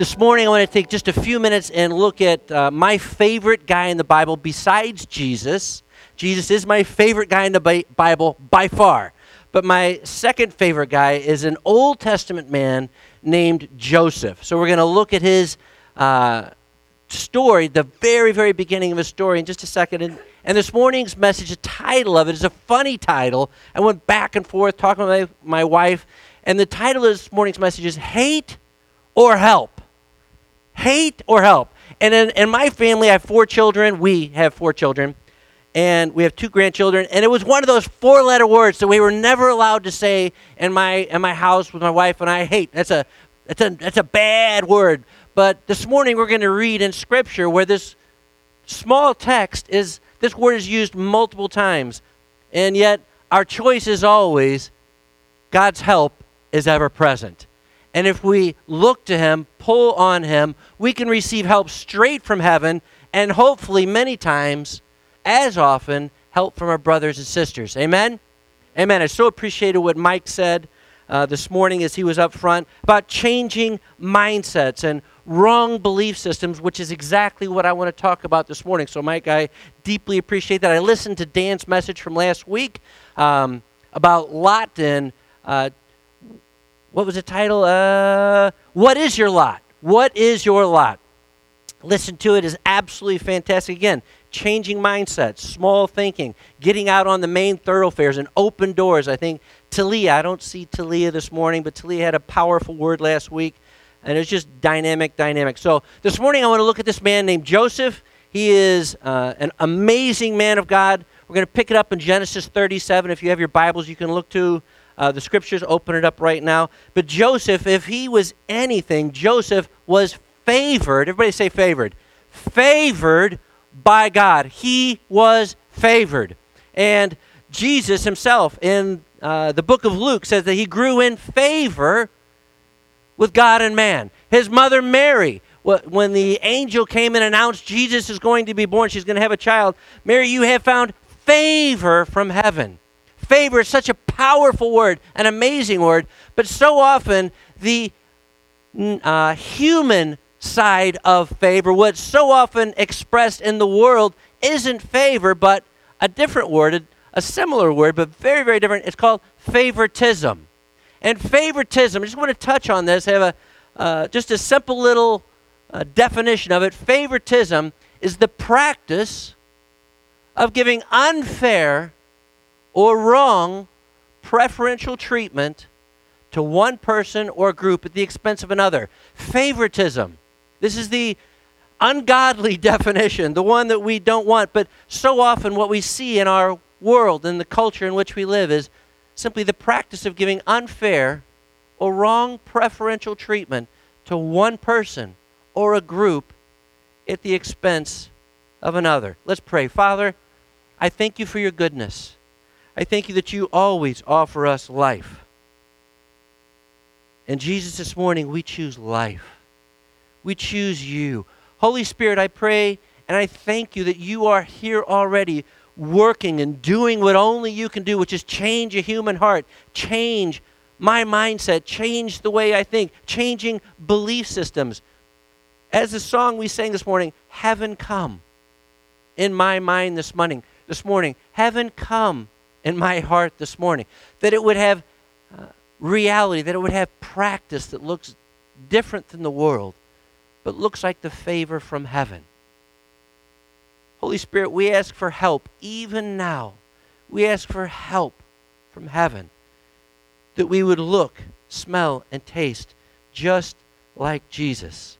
This morning, I want to take just a few minutes and look at uh, my favorite guy in the Bible besides Jesus. Jesus is my favorite guy in the Bible by far. But my second favorite guy is an Old Testament man named Joseph. So we're going to look at his uh, story, the very, very beginning of his story, in just a second. And, and this morning's message, the title of it is a funny title. I went back and forth talking with my, my wife, and the title of this morning's message is Hate or Help hate or help. And in, in my family, I have four children. We have four children. And we have two grandchildren. And it was one of those four letter words that we were never allowed to say in my, in my house with my wife and I hate. That's a, that's, a, that's a bad word. But this morning we're going to read in Scripture where this small text is, this word is used multiple times. And yet our choice is always God's help is ever present. And if we look to Him, pull on Him, we can receive help straight from heaven and hopefully many times, as often, help from our brothers and sisters. Amen? Amen. I so appreciated what Mike said uh, this morning as he was up front about changing mindsets and wrong belief systems, which is exactly what I want to talk about this morning. So, Mike, I deeply appreciate that. I listened to Dan's message from last week um, about Lot and uh, what was the title? Uh, what is your lot? What is your lot? Listen to it is absolutely fantastic. Again, changing mindsets, small thinking, getting out on the main thoroughfares and open doors. I think Talia, I don't see Talia this morning, but Talia had a powerful word last week, and it's just dynamic, dynamic. So this morning I want to look at this man named Joseph. He is uh, an amazing man of God. We're going to pick it up in Genesis 37. If you have your Bibles, you can look to uh, the scriptures open it up right now. But Joseph, if he was anything, Joseph was favored. Everybody say favored. Favored by God. He was favored. And Jesus himself in uh, the book of Luke says that he grew in favor with God and man. His mother Mary, when the angel came and announced Jesus is going to be born, she's going to have a child, Mary, you have found favor from heaven favor is such a powerful word, an amazing word, but so often the uh, human side of favor, what's so often expressed in the world, isn't favor, but a different word, a similar word, but very, very different. It's called favoritism. And favoritism, I just want to touch on this, I have a, uh, just a simple little uh, definition of it. Favoritism is the practice of giving unfair or wrong preferential treatment to one person or group at the expense of another. Favoritism. This is the ungodly definition, the one that we don't want. But so often, what we see in our world, in the culture in which we live, is simply the practice of giving unfair or wrong preferential treatment to one person or a group at the expense of another. Let's pray. Father, I thank you for your goodness. I thank you that you always offer us life. And Jesus, this morning, we choose life. We choose you. Holy Spirit, I pray and I thank you that you are here already working and doing what only you can do, which is change a human heart, change my mindset, change the way I think, changing belief systems. As the song we sang this morning, Heaven come in my mind this morning. This morning, Heaven come in my heart this morning. That it would have uh, reality, that it would have practice that looks different than the world, but looks like the favor from heaven. Holy Spirit, we ask for help even now. We ask for help from heaven that we would look, smell, and taste just like Jesus.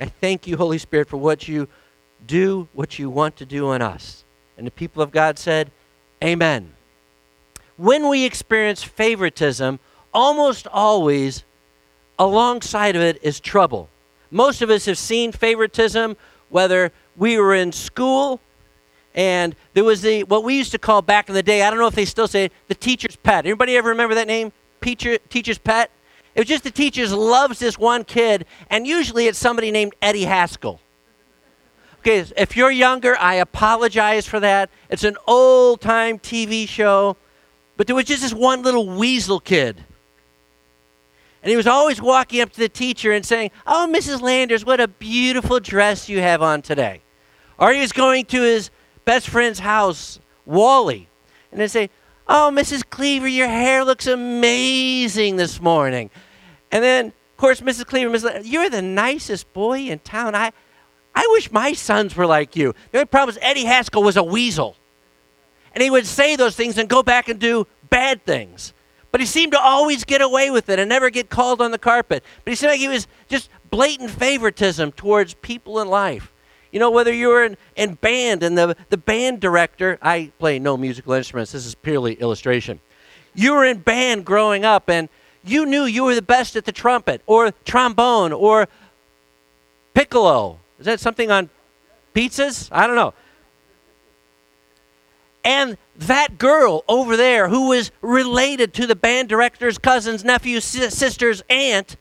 I thank you, Holy Spirit, for what you do, what you want to do in us. And the people of God said, Amen. When we experience favoritism, almost always alongside of it is trouble. Most of us have seen favoritism, whether we were in school and there was the what we used to call back in the day, I don't know if they still say it, the teacher's pet. Anybody ever remember that name? Teacher, teacher's pet? It was just the teacher loves this one kid, and usually it's somebody named Eddie Haskell. Okay, if you're younger, I apologize for that. It's an old time TV show, but there was just this one little weasel kid. And he was always walking up to the teacher and saying, Oh, Mrs. Landers, what a beautiful dress you have on today. Or he was going to his best friend's house, Wally, and they'd say, Oh, Mrs. Cleaver, your hair looks amazing this morning. And then, of course, Mrs. Cleaver, Mrs. you're the nicest boy in town. I, I wish my sons were like you. The only problem is Eddie Haskell was a weasel. And he would say those things and go back and do bad things. But he seemed to always get away with it and never get called on the carpet. But he seemed like he was just blatant favoritism towards people in life. You know, whether you were in, in band and the, the band director, I play no musical instruments, this is purely illustration. You were in band growing up and you knew you were the best at the trumpet or trombone or piccolo. Is that something on pizzas? I don't know. And that girl over there who was related to the band director's cousin's nephew, sister's aunt,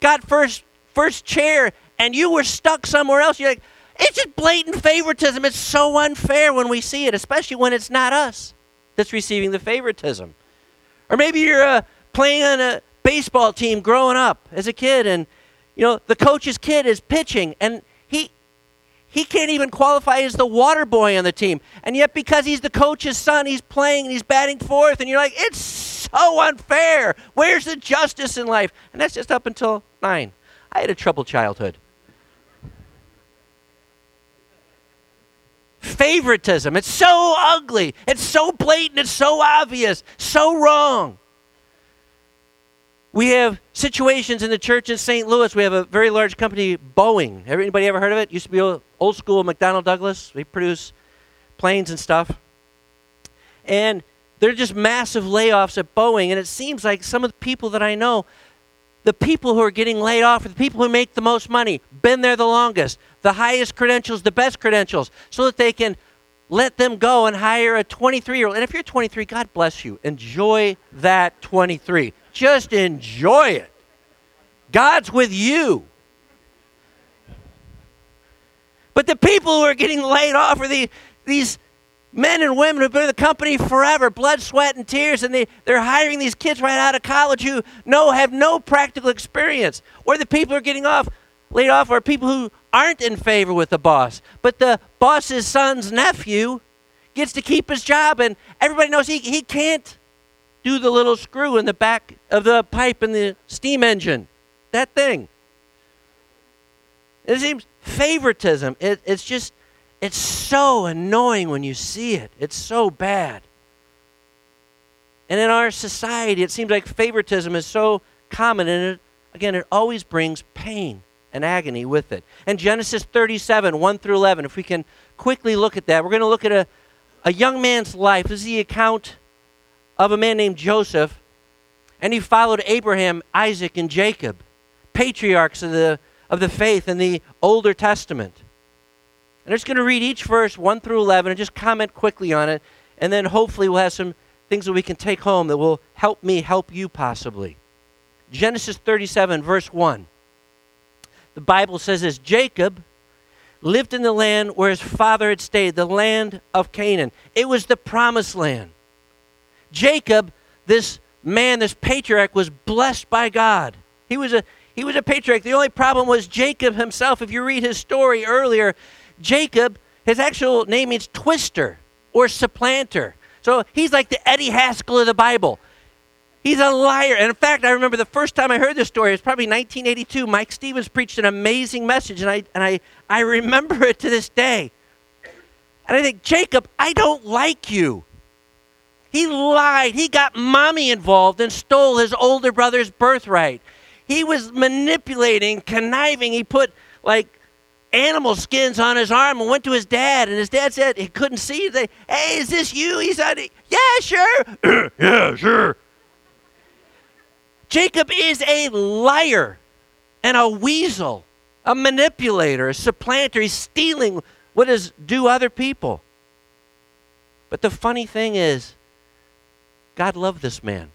got first first chair and you were stuck somewhere else. You're like, it's just blatant favoritism. It's so unfair when we see it, especially when it's not us that's receiving the favoritism. Or maybe you're uh, playing on a baseball team growing up as a kid, and you know the coach's kid is pitching, and he can't even qualify as the water boy on the team, and yet because he's the coach's son, he's playing and he's batting fourth, and you're like, it's so unfair. Where's the justice in life? And that's just up until nine. I had a troubled childhood. favoritism. It's so ugly. It's so blatant. It's so obvious. So wrong. We have situations in the church in St. Louis. We have a very large company, Boeing. Anybody ever heard of it? Used to be old school McDonnell Douglas. They produce planes and stuff. And they're just massive layoffs at Boeing. And it seems like some of the people that I know, the people who are getting laid off are the people who make the most money, been there the longest the highest credentials, the best credentials, so that they can let them go and hire a 23 year old. And if you're 23, God bless you. Enjoy that 23. Just enjoy it. God's with you. But the people who are getting laid off are the, these men and women who've been in the company forever, blood, sweat, and tears, and they, they're hiring these kids right out of college who know have no practical experience. Or the people who are getting off laid off are people who aren't in favor with the boss. But the boss's son's nephew gets to keep his job, and everybody knows he, he can't do the little screw in the back of the pipe in the steam engine. That thing. It seems favoritism. It, it's just, it's so annoying when you see it. It's so bad. And in our society, it seems like favoritism is so common, and it, again, it always brings pain and agony with it. And Genesis 37, 1 through 11, if we can quickly look at that, we're going to look at a, a young man's life. This is the account of a man named Joseph, and he followed Abraham, Isaac, and Jacob, patriarchs of the, of the faith in the Older Testament. And I'm just going to read each verse, 1 through 11, and just comment quickly on it, and then hopefully we'll have some things that we can take home that will help me help you possibly. Genesis 37, verse 1 the Bible says this Jacob lived in the land where his father had stayed, the land of Canaan. It was the promised land. Jacob, this man, this patriarch, was blessed by God. He was a he was a patriarch. The only problem was Jacob himself. If you read his story earlier, Jacob, his actual name means twister or supplanter. So he's like the Eddie Haskell of the Bible. He's a liar. And in fact, I remember the first time I heard this story, it was probably 1982. Mike Stevens preached an amazing message, and I, and I, I remember it to this day. And I think, Jacob, I don't like you. He lied. He got mommy involved and stole his older brother's birthright. He was manipulating, conniving. He put like animal skins on his arm and went to his dad. And his dad said he couldn't see. They, hey, is this you? He said, yeah, sure. yeah, sure. Jacob is a liar and a weasel, a manipulator, a supplanter. He's stealing what is due other people. But the funny thing is, God loved this man.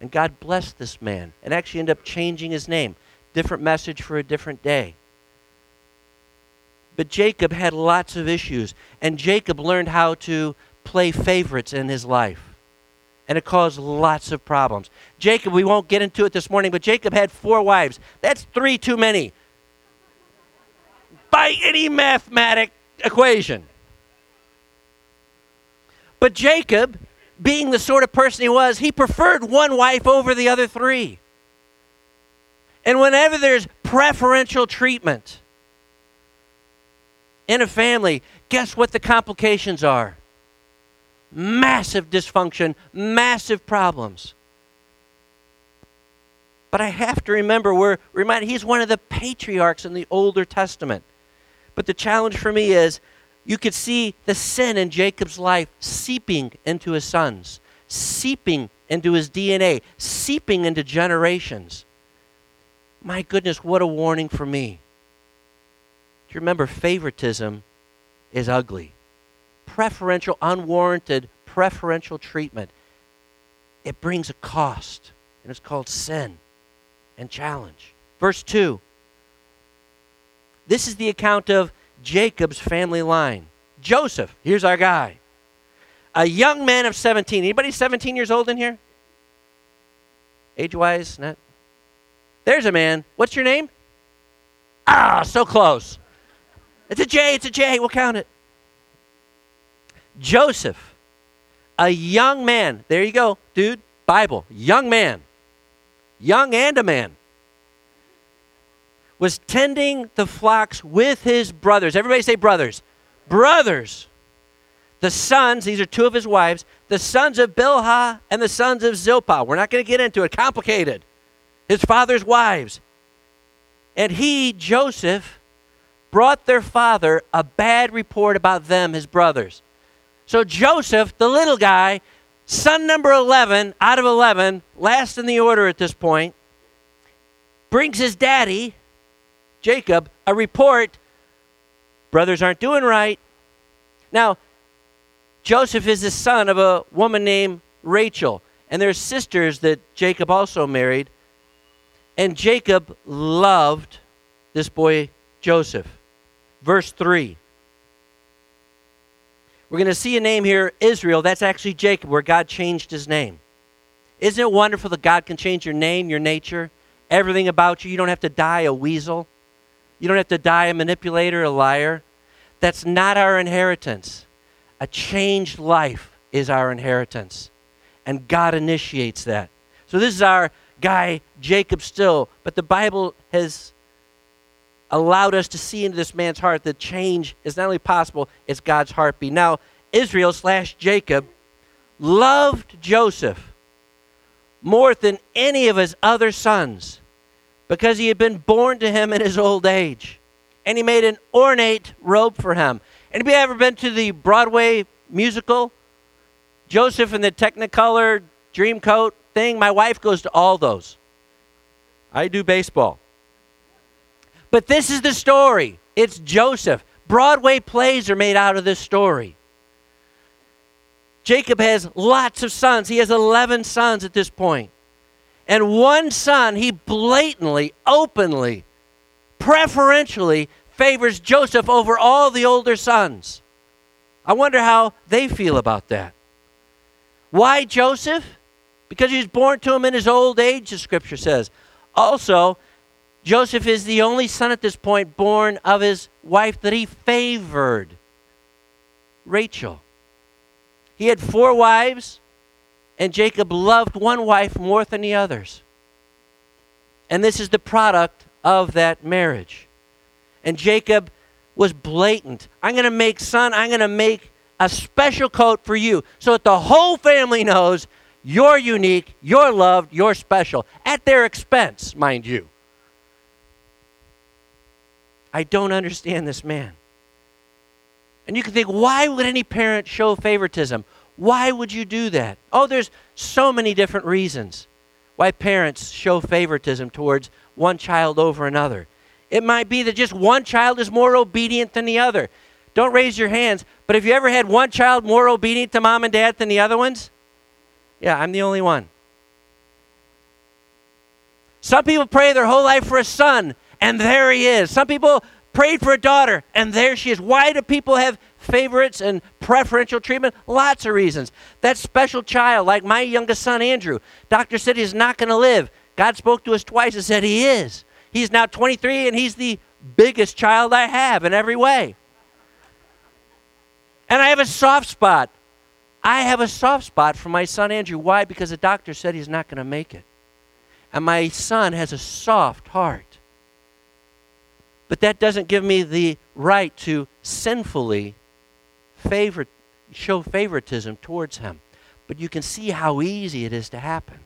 And God blessed this man and actually ended up changing his name. Different message for a different day. But Jacob had lots of issues, and Jacob learned how to play favorites in his life. and it caused lots of problems. Jacob, we won't get into it this morning, but Jacob had four wives. That's three too many by any mathematic equation. But Jacob, being the sort of person he was, he preferred one wife over the other three. And whenever there's preferential treatment in a family, guess what the complications are? Massive dysfunction, massive problems. But I have to remember, we're reminded he's one of the patriarchs in the Older Testament. But the challenge for me is you could see the sin in Jacob's life seeping into his sons, seeping into his DNA, seeping into generations. My goodness, what a warning for me. Do you remember favoritism is ugly? Preferential, unwarranted, preferential treatment. It brings a cost, and it's called sin and challenge. Verse 2 this is the account of Jacob's family line. Joseph, here's our guy. A young man of 17. Anybody 17 years old in here? Age wise, not. There's a man. What's your name? Ah, so close. It's a J, it's a J. We'll count it. Joseph, a young man. There you go, dude. Bible. Young man. Young and a man was tending the flocks with his brothers. Everybody say brothers. Brothers. The sons, these are two of his wives, the sons of Bilhah and the sons of Zilpah. We're not going to get into it, complicated. His father's wives. And he, Joseph, brought their father a bad report about them, his brothers. So Joseph, the little guy, son number 11 out of 11, last in the order at this point, brings his daddy Jacob a report brothers aren't doing right. Now, Joseph is the son of a woman named Rachel, and there's sisters that Jacob also married. And Jacob loved this boy Joseph. Verse 3. We're going to see a name here, Israel. That's actually Jacob, where God changed his name. Isn't it wonderful that God can change your name, your nature, everything about you? You don't have to die a weasel. You don't have to die a manipulator, a liar. That's not our inheritance. A changed life is our inheritance. And God initiates that. So this is our guy, Jacob, still. But the Bible has allowed us to see into this man's heart that change is not only possible, it's God's heartbeat. Now, Israel slash Jacob loved Joseph more than any of his other sons because he had been born to him in his old age. And he made an ornate robe for him. Anybody ever been to the Broadway musical? Joseph in the Technicolor Dreamcoat thing? My wife goes to all those. I do baseball. But this is the story. It's Joseph. Broadway plays are made out of this story. Jacob has lots of sons. He has 11 sons at this point and one son, he blatantly, openly, preferentially favors Joseph over all the older sons. I wonder how they feel about that. Why Joseph? Because he was born to him in his old age, the scripture says. Also, Joseph is the only son at this point born of his wife that he favored, Rachel. He had four wives. And Jacob loved one wife more than the others. And this is the product of that marriage. And Jacob was blatant. I'm going to make, son, I'm going to make a special coat for you so that the whole family knows you're unique, you're loved, you're special, at their expense, mind you. I don't understand this man. And you can think, why would any parent show favoritism? Why would you do that? Oh, there's so many different reasons why parents show favoritism towards one child over another. It might be that just one child is more obedient than the other. Don't raise your hands, but have you ever had one child more obedient to mom and dad than the other ones? Yeah, I'm the only one. Some people pray their whole life for a son, and there he is. Some people prayed for a daughter, and there she is. Why do people have favorites and preferential treatment? Lots of reasons. That special child, like my youngest son, Andrew, doctor said he's not going to live. God spoke to us twice and said he is. He's now 23, and he's the biggest child I have in every way. And I have a soft spot. I have a soft spot for my son Andrew. Why? Because the doctor said he's not going to make it. And my son has a soft heart. But that doesn't give me the right to sinfully show favoritism towards him. But you can see how easy it is to happen.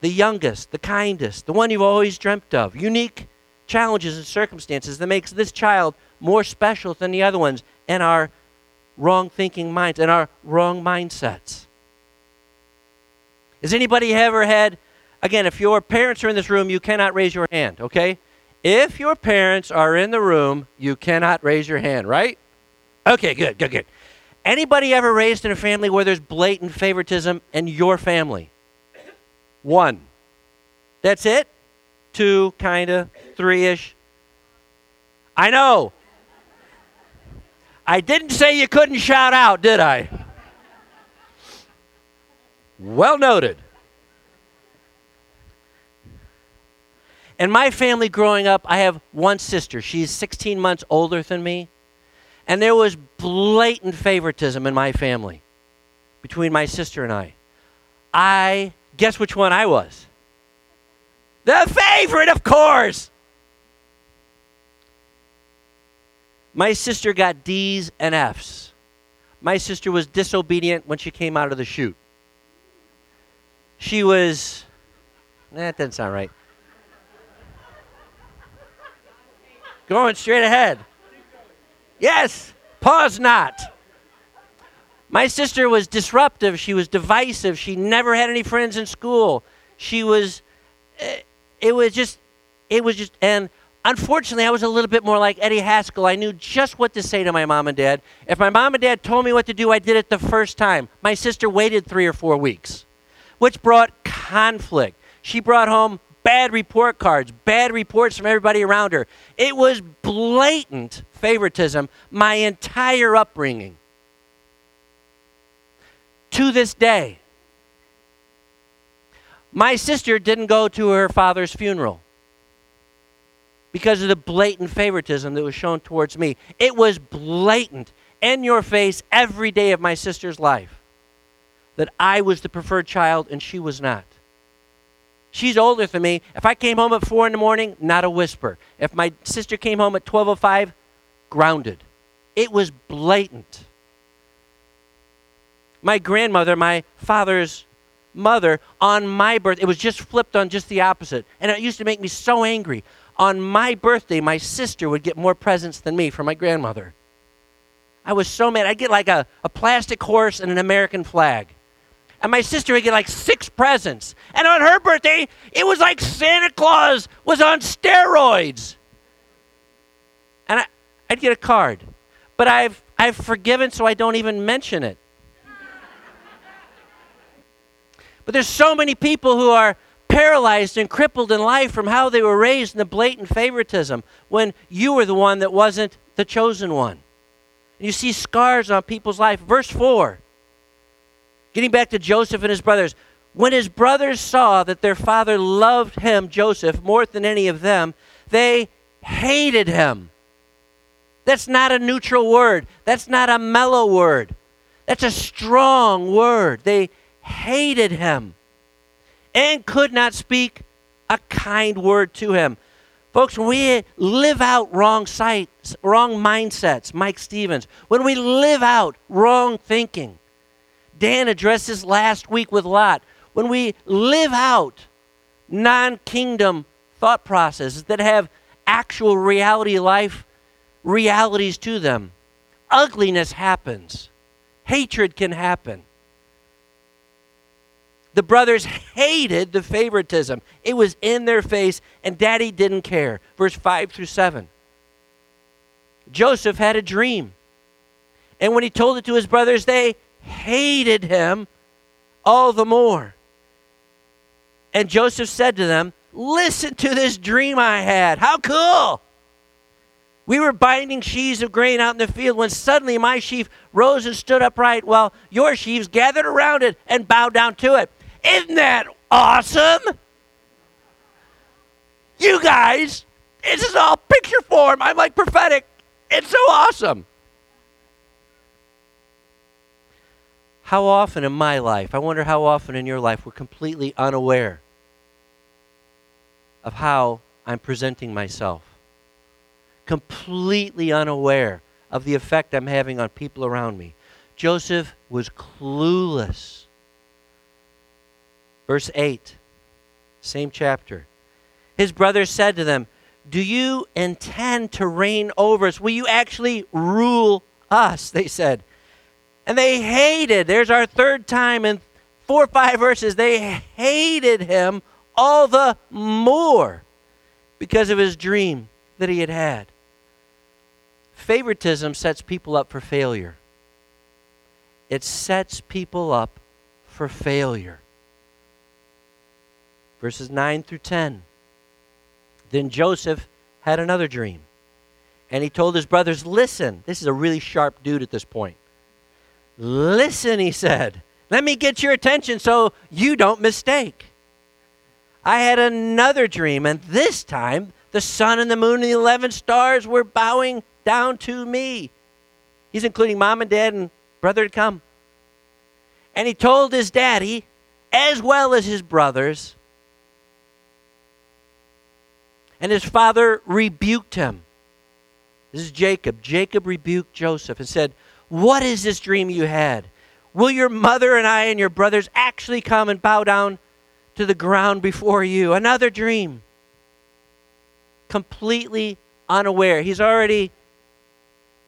The youngest, the kindest, the one you've always dreamt of, unique challenges and circumstances that makes this child more special than the other ones and our wrong thinking minds and our wrong mindsets. Has anybody ever had, again, if your parents are in this room, you cannot raise your hand, okay? If your parents are in the room, you cannot raise your hand, right? Okay, good, good, good. Anybody ever raised in a family where there's blatant favoritism in your family? One. That's it? Two, kind of, three ish. I know. I didn't say you couldn't shout out, did I? Well noted. In my family growing up, I have one sister. She's 16 months older than me. And there was blatant favoritism in my family between my sister and I. I, guess which one I was? The favorite, of course. My sister got D's and F's. My sister was disobedient when she came out of the chute. She was, that doesn't sound right. Going straight ahead. Yes, pause not. My sister was disruptive. She was divisive. She never had any friends in school. She was, eh, it was just, it was just, and Unfortunately, I was a little bit more like Eddie Haskell. I knew just what to say to my mom and dad. If my mom and dad told me what to do, I did it the first time. My sister waited three or four weeks, which brought conflict. She brought home bad report cards, bad reports from everybody around her. It was blatant favoritism my entire upbringing. To this day, my sister didn't go to her father's funeral because of the blatant favoritism that was shown towards me. It was blatant, in your face, every day of my sister's life that I was the preferred child and she was not. She's older than me. If I came home at 4 in the morning, not a whisper. If my sister came home at 12.05, grounded. It was blatant. My grandmother, my father's mother, on my birth, it was just flipped on just the opposite. And it used to make me so angry on my birthday, my sister would get more presents than me from my grandmother. I was so mad. I'd get like a, a plastic horse and an American flag. And my sister would get like six presents. And on her birthday, it was like Santa Claus was on steroids. And I, I'd get a card. But I've, I've forgiven, so I don't even mention it. but there's so many people who are paralyzed and crippled in life from how they were raised in the blatant favoritism when you were the one that wasn't the chosen one. And you see scars on people's life. Verse 4, getting back to Joseph and his brothers. When his brothers saw that their father loved him, Joseph, more than any of them, they hated him. That's not a neutral word. That's not a mellow word. That's a strong word. They hated him and could not speak a kind word to him. Folks, when we live out wrong sights, wrong mindsets, Mike Stevens, when we live out wrong thinking, Dan addressed this last week with Lot. When we live out non kingdom thought processes that have actual reality life realities to them, ugliness happens, hatred can happen. The brothers hated the favoritism. It was in their face, and daddy didn't care. Verse 5 through 7. Joseph had a dream. And when he told it to his brothers, they hated him all the more. And Joseph said to them, Listen to this dream I had. How cool! We were binding sheaves of grain out in the field when suddenly my sheaf rose and stood upright while your sheaves gathered around it and bowed down to it. Isn't that awesome? You guys, this is all picture form. I'm like prophetic. It's so awesome. How often in my life, I wonder how often in your life, we're completely unaware of how I'm presenting myself. Completely unaware of the effect I'm having on people around me. Joseph was clueless. Verse 8, same chapter. His brothers said to them, Do you intend to reign over us? Will you actually rule us? They said. And they hated, there's our third time in four or five verses, they hated him all the more because of his dream that he had had. Favoritism sets people up for failure. It sets people up for failure. Verses 9 through 10. Then Joseph had another dream. And he told his brothers, Listen, this is a really sharp dude at this point. Listen, he said. Let me get your attention so you don't mistake. I had another dream, and this time the sun and the moon and the 11 stars were bowing down to me. He's including mom and dad and brother to come. And he told his daddy, as well as his brothers, and his father rebuked him. This is Jacob. Jacob rebuked Joseph and said, what is this dream you had? Will your mother and I and your brothers actually come and bow down to the ground before you? Another dream. Completely unaware. He's already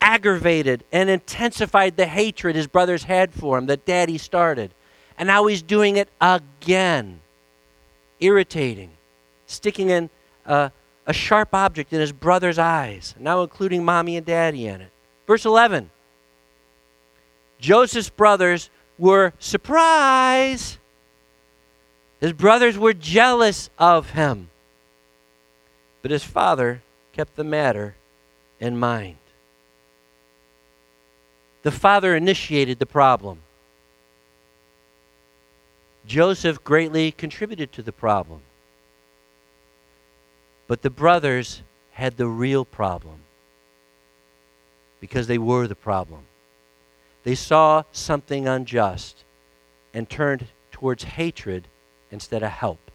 aggravated and intensified the hatred his brothers had for him that daddy started. And now he's doing it again. Irritating. Sticking in a, a sharp object in his brother's eyes, now including mommy and daddy in it. Verse 11. Joseph's brothers were surprised. His brothers were jealous of him. But his father kept the matter in mind. The father initiated the problem. Joseph greatly contributed to the problem. But the brothers had the real problem because they were the problem. They saw something unjust and turned towards hatred instead of help.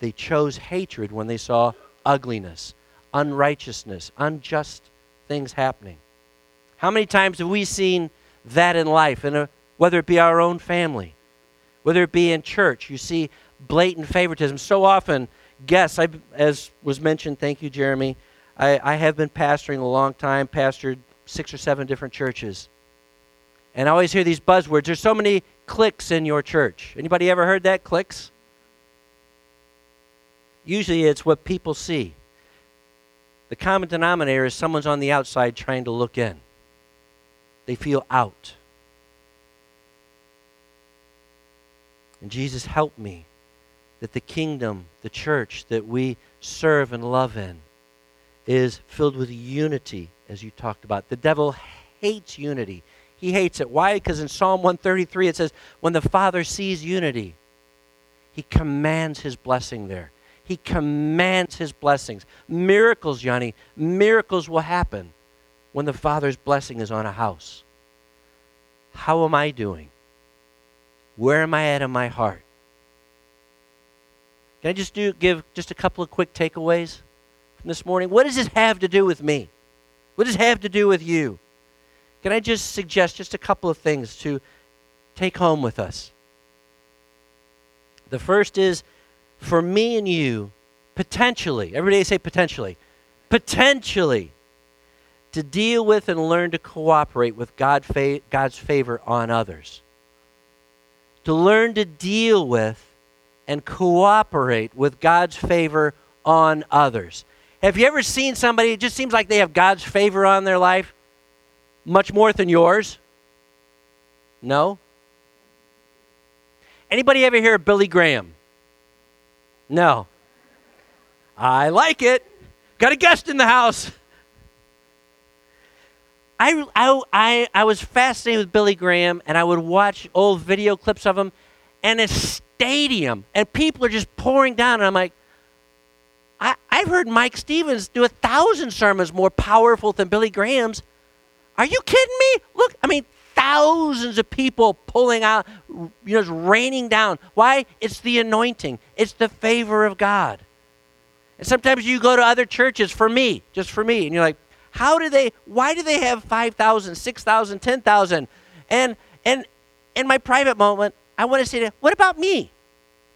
They chose hatred when they saw ugliness, unrighteousness, unjust things happening. How many times have we seen that in life, in a, whether it be our own family, whether it be in church? You see blatant favoritism. So often, guests, I, as was mentioned, thank you, Jeremy, I, I have been pastoring a long time, pastored six or seven different churches. And I always hear these buzzwords. There's so many cliques in your church. Anybody ever heard that? Cliques? Usually it's what people see. The common denominator is someone's on the outside trying to look in. They feel out. And Jesus helped me that the kingdom, the church that we serve and love in, is filled with unity, as you talked about. The devil hates unity. He hates it. Why? Because in Psalm 133 it says, when the Father sees unity, he commands his blessing there. He commands his blessings. Miracles, Johnny, miracles will happen when the Father's blessing is on a house. How am I doing? Where am I at in my heart? Can I just do give just a couple of quick takeaways from this morning? What does this have to do with me? What does it have to do with you? Can I just suggest just a couple of things to take home with us? The first is for me and you, potentially, everybody say potentially, potentially, to deal with and learn to cooperate with God fa- God's favor on others. To learn to deal with and cooperate with God's favor on others. Have you ever seen somebody, it just seems like they have God's favor on their life? Much more than yours? No? Anybody ever hear of Billy Graham? No. I like it. Got a guest in the house. I, I, I, I was fascinated with Billy Graham, and I would watch old video clips of him, and a stadium, and people are just pouring down, and I'm like, I, I've heard Mike Stevens do a thousand sermons more powerful than Billy Graham's. Are you kidding me? Look, I mean, thousands of people pulling out, you know, it's raining down. Why? It's the anointing, it's the favor of God. And sometimes you go to other churches for me, just for me, and you're like, how do they, why do they have 5,000, 6,000, 10,000? And, and in my private moment, I want to say to what about me?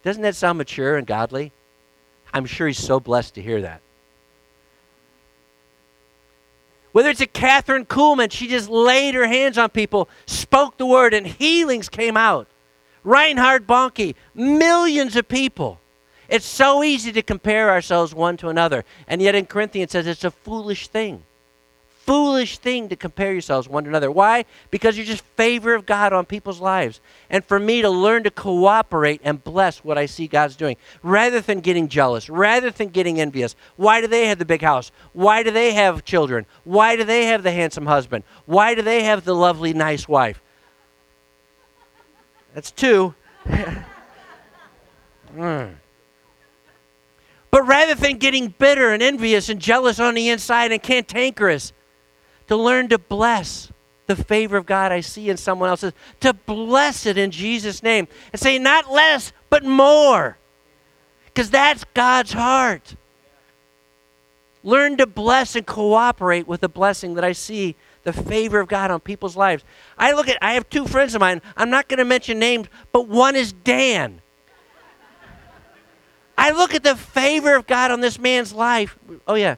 Doesn't that sound mature and godly? I'm sure he's so blessed to hear that. Whether it's a Kathryn Kuhlman, she just laid her hands on people, spoke the word, and healings came out. Reinhard Bonnke, millions of people. It's so easy to compare ourselves one to another. And yet in Corinthians says it's a foolish thing foolish thing to compare yourselves one to another. Why? Because you're just favor of God on people's lives. And for me to learn to cooperate and bless what I see God's doing, rather than getting jealous, rather than getting envious. Why do they have the big house? Why do they have children? Why do they have the handsome husband? Why do they have the lovely, nice wife? That's two. mm. But rather than getting bitter and envious and jealous on the inside and cantankerous, to learn to bless the favor of God I see in someone else's, to bless it in Jesus' name and say, not less, but more. Because that's God's heart. Learn to bless and cooperate with the blessing that I see, the favor of God on people's lives. I look at, I have two friends of mine. I'm not going to mention names, but one is Dan. I look at the favor of God on this man's life. Oh, yeah.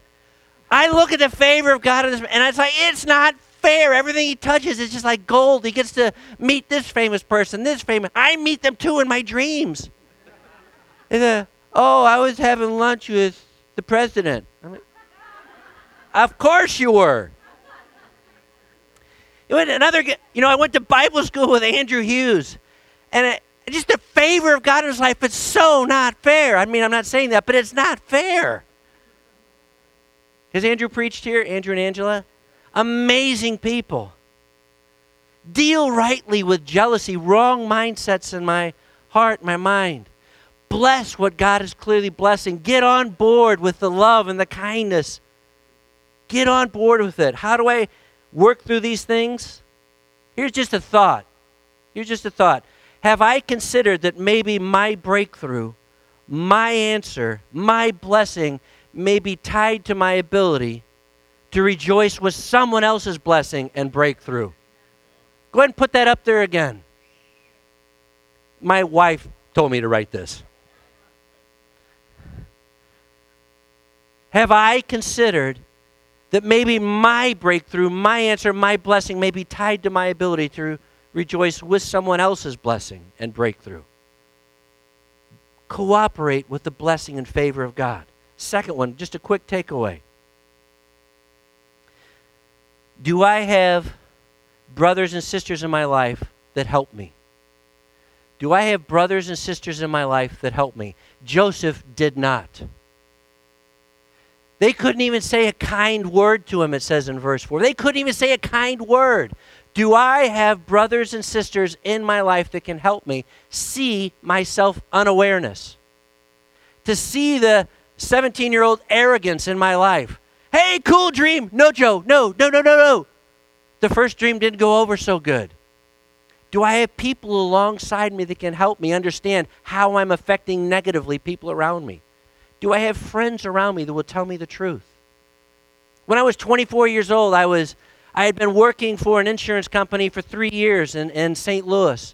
I look at the favor of God in this, and it's like, it's not fair. Everything he touches is just like gold. He gets to meet this famous person, this famous. I meet them too in my dreams. And, oh, I was having lunch with the president. of course you were. Another, you know, I went to Bible school with Andrew Hughes, and it, just the favor of God in his life. It's so not fair. I mean, I'm not saying that, but it's not fair. Has Andrew preached here? Andrew and Angela? Amazing people. Deal rightly with jealousy, wrong mindsets in my heart, my mind. Bless what God is clearly blessing. Get on board with the love and the kindness. Get on board with it. How do I work through these things? Here's just a thought. Here's just a thought. Have I considered that maybe my breakthrough, my answer, my blessing may be tied to my ability to rejoice with someone else's blessing and breakthrough. Go ahead and put that up there again. My wife told me to write this. Have I considered that maybe my breakthrough, my answer, my blessing may be tied to my ability to rejoice with someone else's blessing and breakthrough? Cooperate with the blessing and favor of God. Second one, just a quick takeaway. Do I have brothers and sisters in my life that help me? Do I have brothers and sisters in my life that help me? Joseph did not. They couldn't even say a kind word to him, it says in verse 4. They couldn't even say a kind word. Do I have brothers and sisters in my life that can help me see my self unawareness? To see the 17 year old arrogance in my life. Hey, cool dream. No, Joe. No, no, no, no, no. The first dream didn't go over so good. Do I have people alongside me that can help me understand how I'm affecting negatively people around me? Do I have friends around me that will tell me the truth? When I was 24 years old, I was I had been working for an insurance company for three years in, in St. Louis.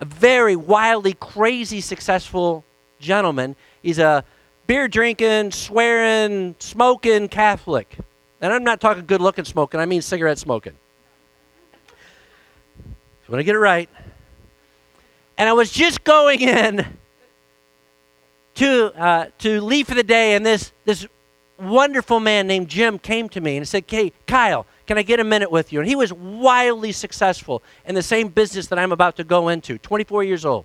A very wildly crazy successful gentleman. He's a beer drinking, swearing, smoking Catholic. And I'm not talking good looking smoking, I mean cigarette smoking. So when I get it right. And I was just going in to, uh, to leave for the day, and this, this wonderful man named Jim came to me and said, Hey, Kyle, can I get a minute with you? And he was wildly successful in the same business that I'm about to go into, 24 years old.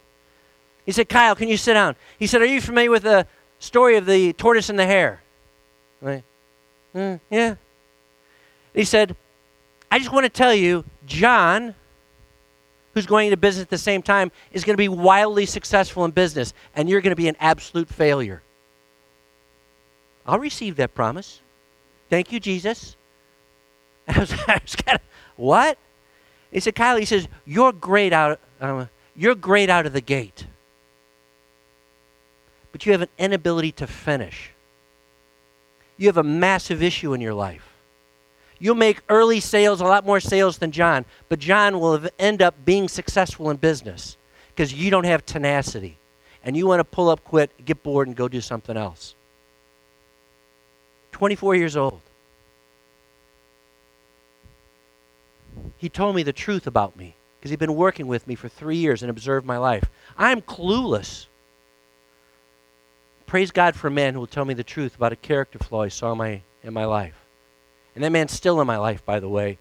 He said, Kyle, can you sit down? He said, Are you familiar with the story of the tortoise and the hare. Mm, yeah. He said, I just want to tell you, John, who's going into business at the same time, is going to be wildly successful in business, and you're going to be an absolute failure. I'll receive that promise. Thank you, Jesus. I was, I was kind of, what? He said, Kyle, he says, you're great out, uh, you're great out of the gate. But you have an inability to finish. You have a massive issue in your life. You'll make early sales, a lot more sales than John, but John will end up being successful in business because you don't have tenacity. And you want to pull up, quit, get bored, and go do something else. 24 years old. He told me the truth about me because he'd been working with me for three years and observed my life. I'm clueless. Praise God for a man who will tell me the truth about a character flaw he saw in my, in my life. And that man's still in my life, by the way,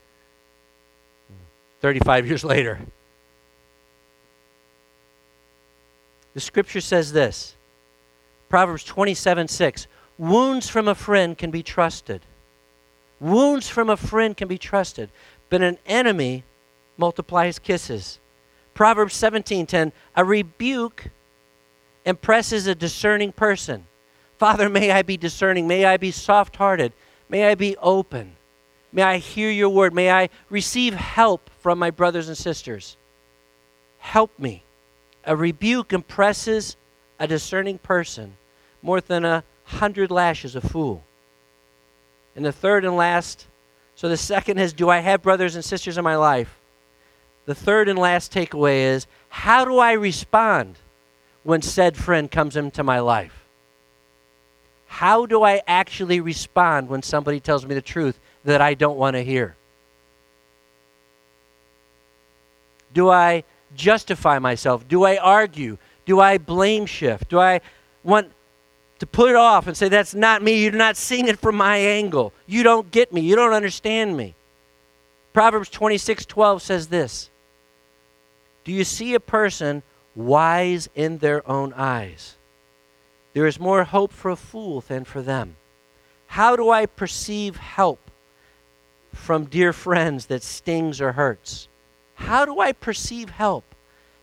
35 years later. The scripture says this Proverbs 27 6 Wounds from a friend can be trusted. Wounds from a friend can be trusted, but an enemy multiplies kisses. Proverbs 17:10 A rebuke impresses a discerning person. Father, may I be discerning, may I be soft-hearted, may I be open. May I hear your word, may I receive help from my brothers and sisters. Help me. A rebuke impresses a discerning person more than a hundred lashes a fool. And the third and last, so the second is, do I have brothers and sisters in my life? The third and last takeaway is, how do I respond when said friend comes into my life? How do I actually respond when somebody tells me the truth that I don't want to hear? Do I justify myself? Do I argue? Do I blame shift? Do I want to put it off and say, That's not me. You're not seeing it from my angle. You don't get me. You don't understand me. Proverbs 26 12 says this Do you see a person wise in their own eyes? There is more hope for a fool than for them. How do I perceive help from dear friends that stings or hurts? How do I perceive help?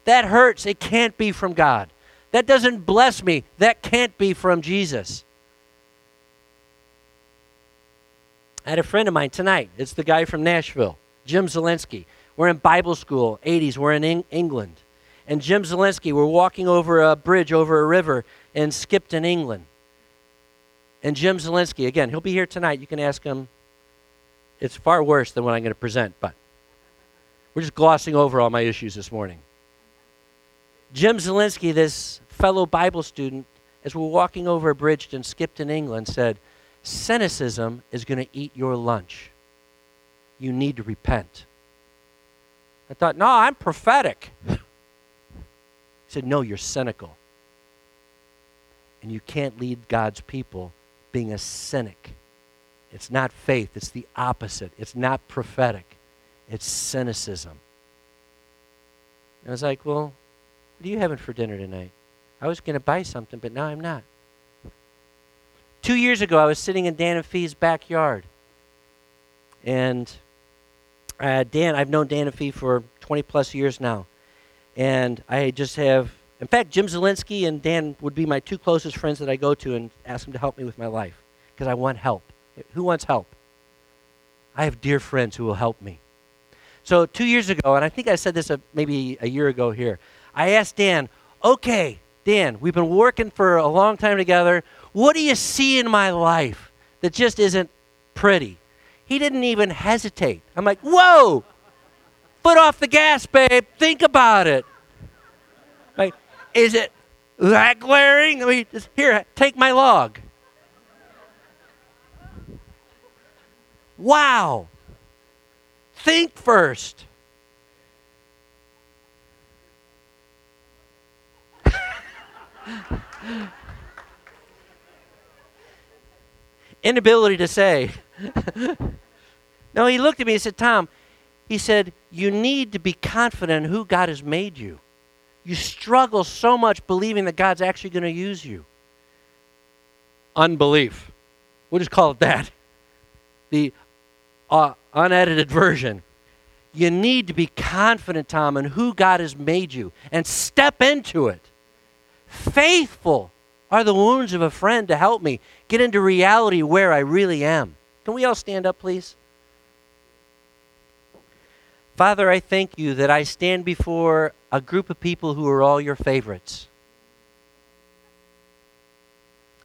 That hurts. It can't be from God. That doesn't bless me. That can't be from Jesus. I had a friend of mine tonight. It's the guy from Nashville, Jim Zelensky. We're in Bible school, 80s. We're in Eng- England. And Jim Zelensky, we're walking over a bridge over a river in Skipton, England. And Jim Zelensky, again, he'll be here tonight. You can ask him. It's far worse than what I'm going to present, but we're just glossing over all my issues this morning. Jim Zelensky, this fellow Bible student, as we're walking over a bridge in Skipton, England, said, Cynicism is going to eat your lunch. You need to repent. I thought, no, I'm prophetic. said, no, you're cynical. And you can't lead God's people being a cynic. It's not faith, it's the opposite. It's not prophetic, it's cynicism. And I was like, well, what are you having for dinner tonight? I was going to buy something, but now I'm not. Two years ago, I was sitting in Dan and Fee's backyard. And uh, Dan, I've known Dan and Fee for 20 plus years now. And I just have, in fact, Jim Zelensky and Dan would be my two closest friends that I go to and ask them to help me with my life because I want help. Who wants help? I have dear friends who will help me. So, two years ago, and I think I said this a, maybe a year ago here, I asked Dan, okay, Dan, we've been working for a long time together. What do you see in my life that just isn't pretty? He didn't even hesitate. I'm like, whoa, foot off the gas, babe. Think about it. Like, is it that glaring? I mean, just, here, take my log. Wow. Think first. Inability to say. no, he looked at me and said, Tom, he said, you need to be confident in who God has made you. You struggle so much believing that God's actually going to use you. Unbelief. We'll just call it that. The uh, unedited version. You need to be confident, Tom, in who God has made you and step into it. Faithful are the wounds of a friend to help me get into reality where I really am. Can we all stand up, please? Father, I thank you that I stand before a group of people who are all your favorites.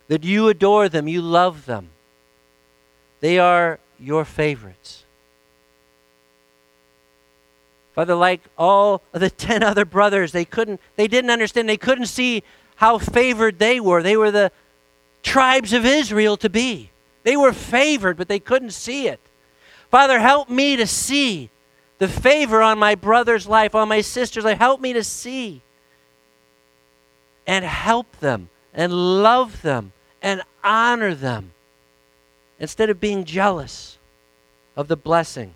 That you adore them, you love them. They are your favorites. Father, like all the 10 other brothers, they couldn't they didn't understand, they couldn't see how favored they were. They were the tribes of Israel to be. They were favored, but they couldn't see it. Father, help me to see the favor on my brother's life, on my sister's life. Help me to see and help them and love them and honor them instead of being jealous of the blessing.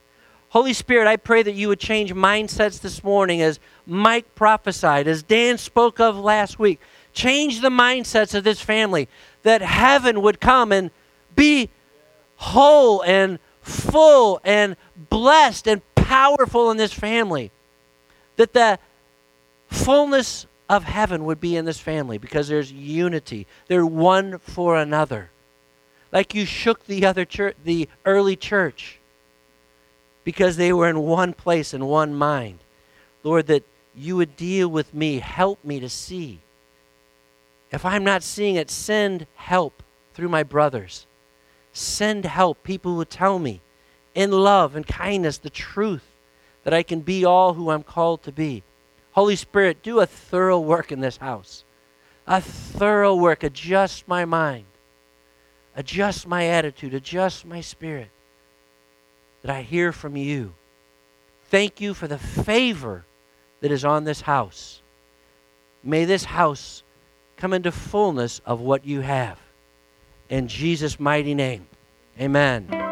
Holy Spirit, I pray that you would change mindsets this morning as Mike prophesied, as Dan spoke of last week. Change the mindsets of this family that heaven would come and be whole and full and blessed and powerful in this family. That the fullness of heaven would be in this family because there's unity. They're one for another. Like you shook the other church, the early church because they were in one place and one mind. Lord, that you would deal with me, help me to see. If I'm not seeing it, send help through my brothers. Send help, people who tell me in love and kindness the truth that I can be all who I'm called to be. Holy Spirit, do a thorough work in this house. A thorough work. Adjust my mind. Adjust my attitude. Adjust my spirit. That I hear from you. Thank you for the favor that is on this house. May this house come into fullness of what you have. In Jesus' mighty name, amen.